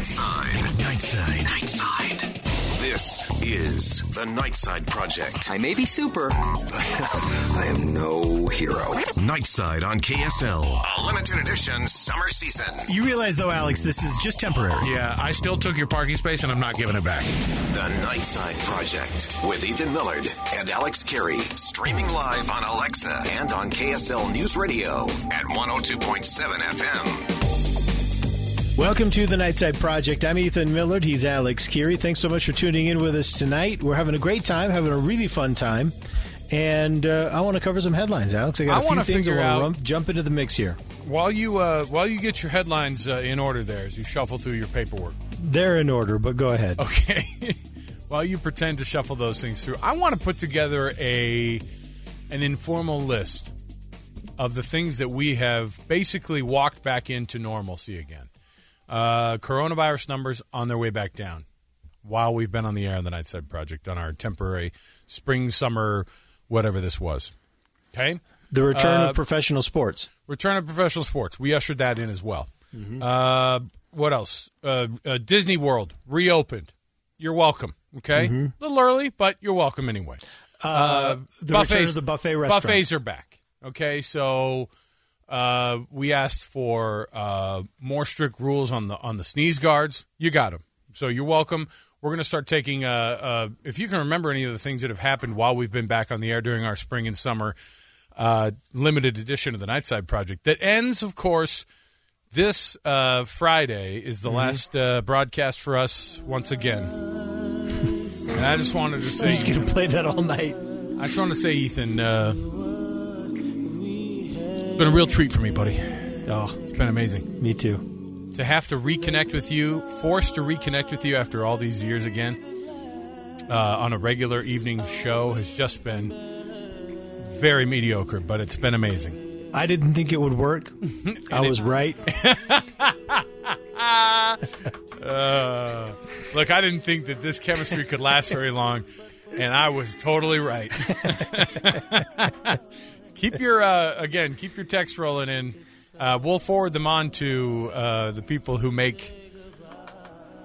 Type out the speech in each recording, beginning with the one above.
Nightside. Nightside. Nightside. This is the Nightside Project. I may be super. but I am no hero. Nightside on KSL. A limited edition summer season. You realize, though, Alex, this is just temporary. Yeah, I still took your parking space and I'm not giving it back. The Nightside Project with Ethan Millard and Alex Kirry. Streaming live on Alexa and on KSL News Radio at 102.7 FM. Welcome to the Nightside Project. I'm Ethan Millard. He's Alex Kirry. Thanks so much for tuning in with us tonight. We're having a great time, having a really fun time. And uh, I want to cover some headlines, Alex. I got I a few things I want to jump into the mix here. While you uh, while you get your headlines uh, in order there as you shuffle through your paperwork. They're in order, but go ahead. Okay. while you pretend to shuffle those things through, I want to put together a an informal list of the things that we have basically walked back into normalcy again. Uh, coronavirus numbers on their way back down while we've been on the air on the Nightside Project on our temporary spring, summer, whatever this was. Okay? The return Uh, of professional sports. Return of professional sports. We ushered that in as well. Uh, what else? Uh, uh, Disney World reopened. You're welcome. Okay, a little early, but you're welcome anyway. Uh, the return of the buffet restaurants. Buffets are back. Okay, so uh, we asked for uh, more strict rules on the on the sneeze guards. You got them. So you're welcome. We're going to start taking. Uh, uh, if you can remember any of the things that have happened while we've been back on the air during our spring and summer uh, limited edition of the Nightside Project that ends, of course, this uh, Friday is Mm-hmm. the last uh, broadcast for us once again. and I just wanted to say, I'm just going to play that all night. I just want to say, Ethan, uh, it's been a real treat for me, buddy. Oh, It's been amazing me too. to have to reconnect with you, forced to reconnect with you after all these years again uh, on a regular evening show has just been very mediocre, but it's been amazing. I didn't think it would work. I was right. Uh, look, I didn't think that this chemistry could last very long, and I was totally right. keep your uh, again, keep your text rolling in. Uh, we'll forward them on to uh, the people who make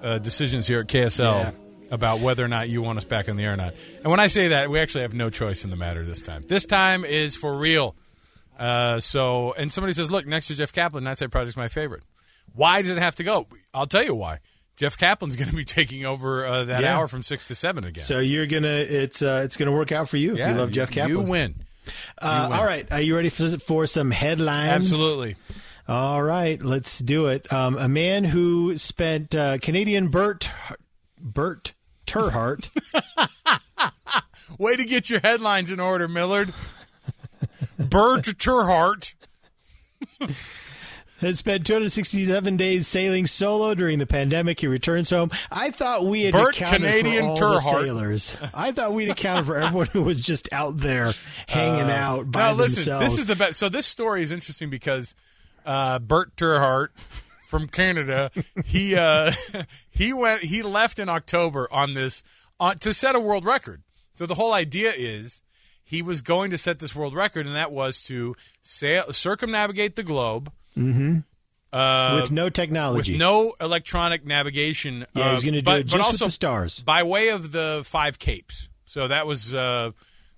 uh, decisions here at KSL Yeah. about whether or not you want us back on the air or not. And when I say that, we actually have no choice in the matter this time. This time is for real. Uh, so, and somebody says, "Look, next to Jeff Caplan, Nightside Project's my favorite." Why does it have to go? I'll tell you why. Jeff Caplan's going to be taking over uh, that Yeah. hour from six to seven again. So you're gonna it's uh, it's gonna work out for you. if you love Jeff Caplan. You win. Uh, all right, are you ready for, for some headlines? Absolutely. All right, let's do it. Um, a man who spent uh, Canadian Bert Bert terHart Way to get your headlines in order, Millard. Bert terHart. has spent 267 days sailing solo during the pandemic. He returns home. I thought we had Bert accounted Canadian for all terHart. the sailors. I thought we'd accounted for everyone who was just out there hanging out by now, listen, themselves. this is the best. So this story is interesting because uh, Bert terHart from Canada, he uh, he went he left in October on this on, to set a world record. So the whole idea is he was going to set this world record, and that was to sail, circumnavigate the globe. Uh, with no technology. with no electronic navigation. Yeah, uh, he's gonna do but, it but just with the stars. by way of the five capes. So that was uh,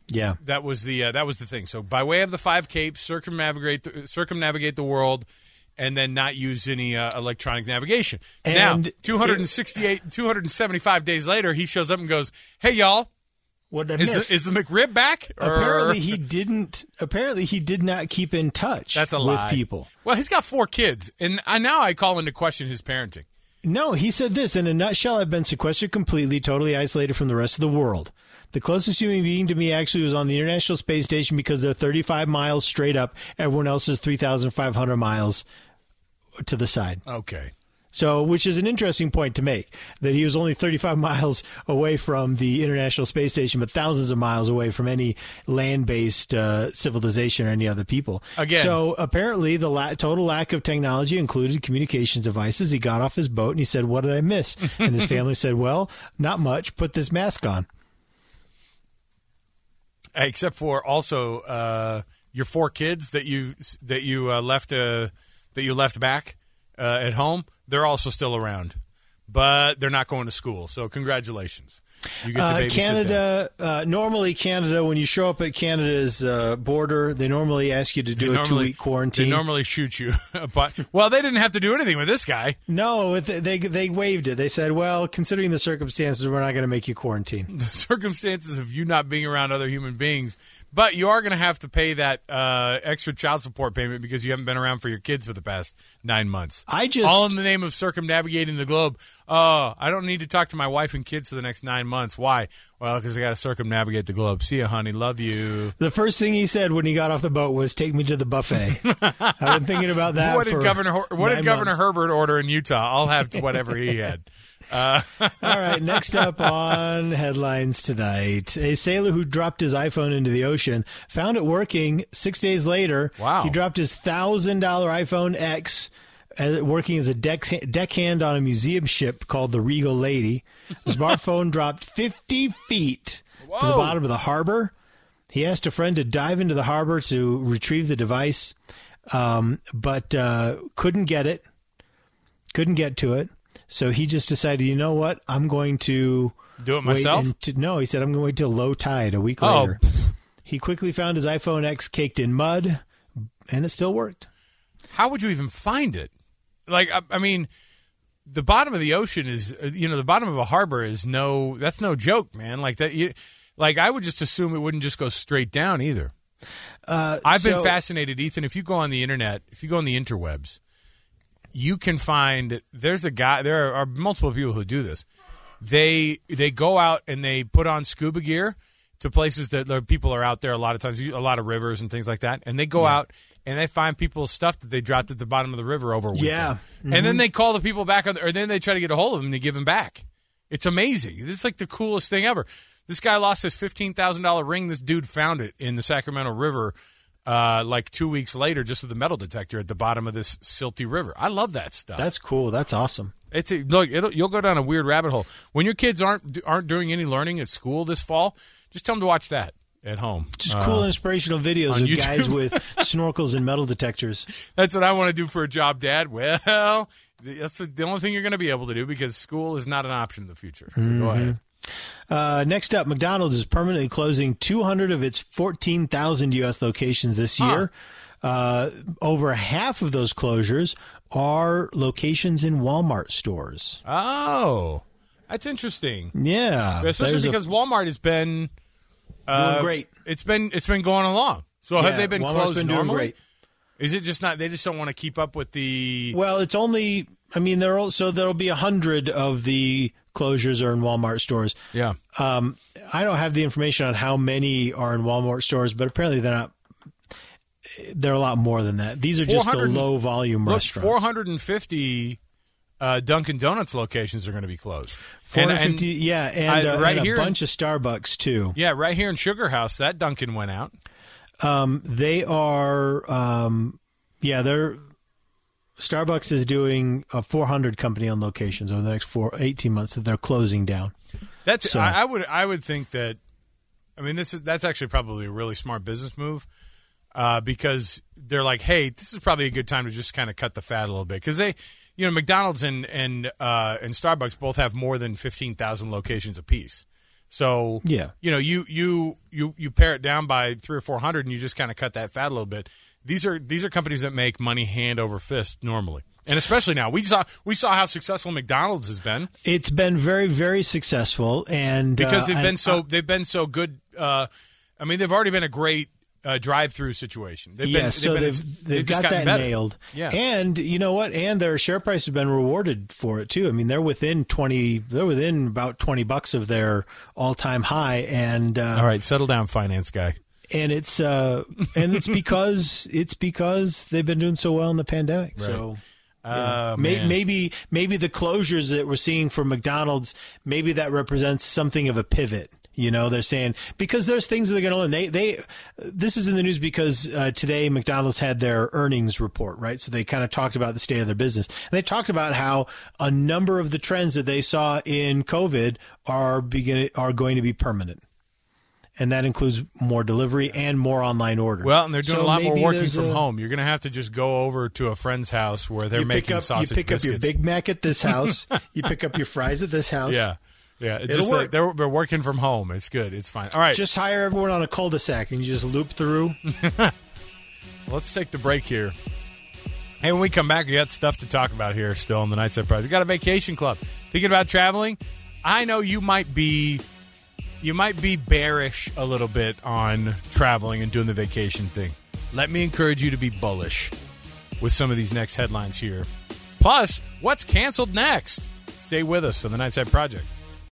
yeah. that was the uh, that was the thing. So by way of the five capes, circumnavigate the, circumnavigate the world, and then not use any uh, electronic navigation. now, And 268, 275 days later, he shows up and goes, "Hey, y'all, What did I is miss? the, is the McRib back?" Or- apparently he didn't. Apparently he did not keep in touch. that's a with lie. people. Well, he's got four kids, and I, now I call into question his parenting. No, he said this in a nutshell. I've been sequestered completely, totally isolated from the rest of the world. The closest human being to me actually was on the International Space Station because they're 35 miles straight up. Everyone else is 3,500 miles to the side. Okay. So, which is an interesting point to make that he was only 35 miles away from the International Space Station, but thousands of miles away from any land based uh, civilization or any other people. Again. So, apparently, the la- total lack of technology included communications devices. He got off his boat and he said, What did I miss? And his family said, Well, not much. Put this mask on. except for also uh, your four kids that you that you uh, left uh, that you left back uh, at home. They're also still around. but they're not going to school. So congratulations. You get to Uh, babysit them. Canada, uh, normally Canada, when you show up at Canada's uh, border, they normally ask you to do They a two week quarantine. They normally shoot you, but well, they didn't have to do anything with this guy. no, it- they they waived it. They said, well, considering the circumstances, we're not going to make you quarantine. The circumstances of you not being around other human beings, but you are going to have to pay that uh, extra child support payment because you haven't been around for your kids for the past nine months. I just all in the name of circumnavigating the globe. Oh, I don't need to talk to my wife and kids for the next nine months. Why? Well, because I got to circumnavigate the globe. See you, honey. Love you. the first thing he said when he got off the boat was, "Take me to the buffet." I've been thinking about that. what did Governor What did Governor months. Herbert order in Utah? I'll have whatever he had. Uh, All right, next up on headlines tonight. A sailor who dropped his iPhone into the ocean found it working six days later. Wow. He dropped his $1,000 iPhone X uh, working as a deck, deckhand on a museum ship called the Regal Lady. The smartphone dropped 50 feet to the bottom of the harbor. He asked a friend to dive into the harbor to retrieve the device, um, but uh, couldn't get it couldn't get to it. So he just decided, you know what? I'm going to do it myself. and- no, he said I'm going to wait till low tide a week Oh, later. He quickly found his iPhone X caked in mud, and it still worked. how would you even find it? Like, I, I mean, the bottom of the ocean is, you know, the bottom of a harbor is no, that's no joke, man. Like that, you, like I would just assume it wouldn't just go straight down either. Uh, I've been so- fascinated, Ethan. If you go on the internet, if you go on the interwebs, you can find there's a guy. There are multiple people who do this. They they go out and they put on scuba gear to places that people are out there a lot of times, a lot of rivers and things like that, and they go out and they find people's stuff that they dropped at the bottom of the river over weekend. Yeah. and then mm-hmm. they call the people back, on, or then they try to get a hold of them to give them back. It's amazing. This is like the coolest thing ever. This guy lost his fifteen thousand dollar ring. This dude found it in the Sacramento River, uh, like two weeks later, just with a metal detector at the bottom of this silty river. I love that stuff. That's cool. That's awesome. It's a, look, it'll, you'll go down a weird rabbit hole when your kids aren't aren't doing any learning at school this fall. Just tell them to watch that at home. Just cool inspirational videos Uh, of YouTube. guys with snorkels and metal detectors. That's what I want to do for a job, Dad. Well, that's the only thing you're going to be able to do because school is not an option in the future. So go ahead. Uh, next up, McDonald's is permanently closing 200 of its 14,000 U.S. locations this year. Uh, over half of those closures are locations in Walmart stores. Oh, that's interesting. Yeah, Especially there's a- because Walmart has been uh, Doing great. It's been it's been going along. So have they been Walmart's closed been doing normally? great. Is it just not? They just don't want to keep up with the. Well, it's only. I mean, there are so there'll be a hundred of the closures are in Walmart stores. Yeah. Um, I don't have the information on how many are in Walmart stores, but apparently they're not. They're a lot more than that. These are just the low volume Look, restaurants. 450 uh, Dunkin' Donuts locations are going to be closed. And- and- 450 yeah, and, I- uh, right and here a bunch of Starbucks too. yeah, right here in Sugar House, that Dunkin' went out. Um, they are, um, yeah, they're Starbucks is doing a 400 company on locations over the next four, 18 months that they're closing down. That's So- I, I would I would think that I mean this is that's actually probably a really smart business move uh, because they're like, hey, this is probably a good time to just kind of cut the fat a little bit because they, you know, McDonald's and and uh, and Starbucks both have more than fifteen thousand locations apiece. So Yeah. you know, you you you you pare it down by three or four hundred, and you just kind of cut that fat a little bit. These are these are companies that make money hand over fist normally, and especially now we saw we saw how successful McDonald's has been It's been very, very successful, and because uh, they've and, been so uh, they've been so good. Uh, I mean, they've already been a great uh, drive-through situation. They've yeah, been, so been, they've, they've, just got that better. nailed. Yeah, and you know what? And their share price has been rewarded for it too. I mean, they're within twenty. They're within about twenty bucks of their all-time high, and uh, all right, settle down, finance guy. And it's uh, and it's because it's because they've been doing so well in the pandemic. So. Uh, May, maybe maybe the closures that we're seeing for McDonald's maybe that represents something of a pivot. You know, they're saying because there's things that they're going to learn. They they this is in the news because uh, today McDonald's had their earnings report, right? So they kind of talked about the state of their business. And they talked about how a number of the trends that they saw in COVID are begin are going to be permanent. And that includes more delivery and more online orders. Well, and they're doing So a lot more working from a- home. You're going to have to just go over to a friend's house where they're making up, sausage You pick biscuits. up your Big Mac at this house. you pick up your fries at this house. yeah, yeah. It's It'll just like work. they're, they're working from home. It's good. It's fine. All right, Just hire everyone on a cul-de-sac and you just loop through. let's take the break here. Hey, when we come back, we got stuff to talk about here still on the Nightside Project. We got a vacation club. Thinking about traveling? I know you might be you might be bearish a little bit on traveling and doing the vacation thing. Let me encourage you to be bullish with some of these next headlines here. Plus, what's canceled next? Stay with us on the Nightside Project.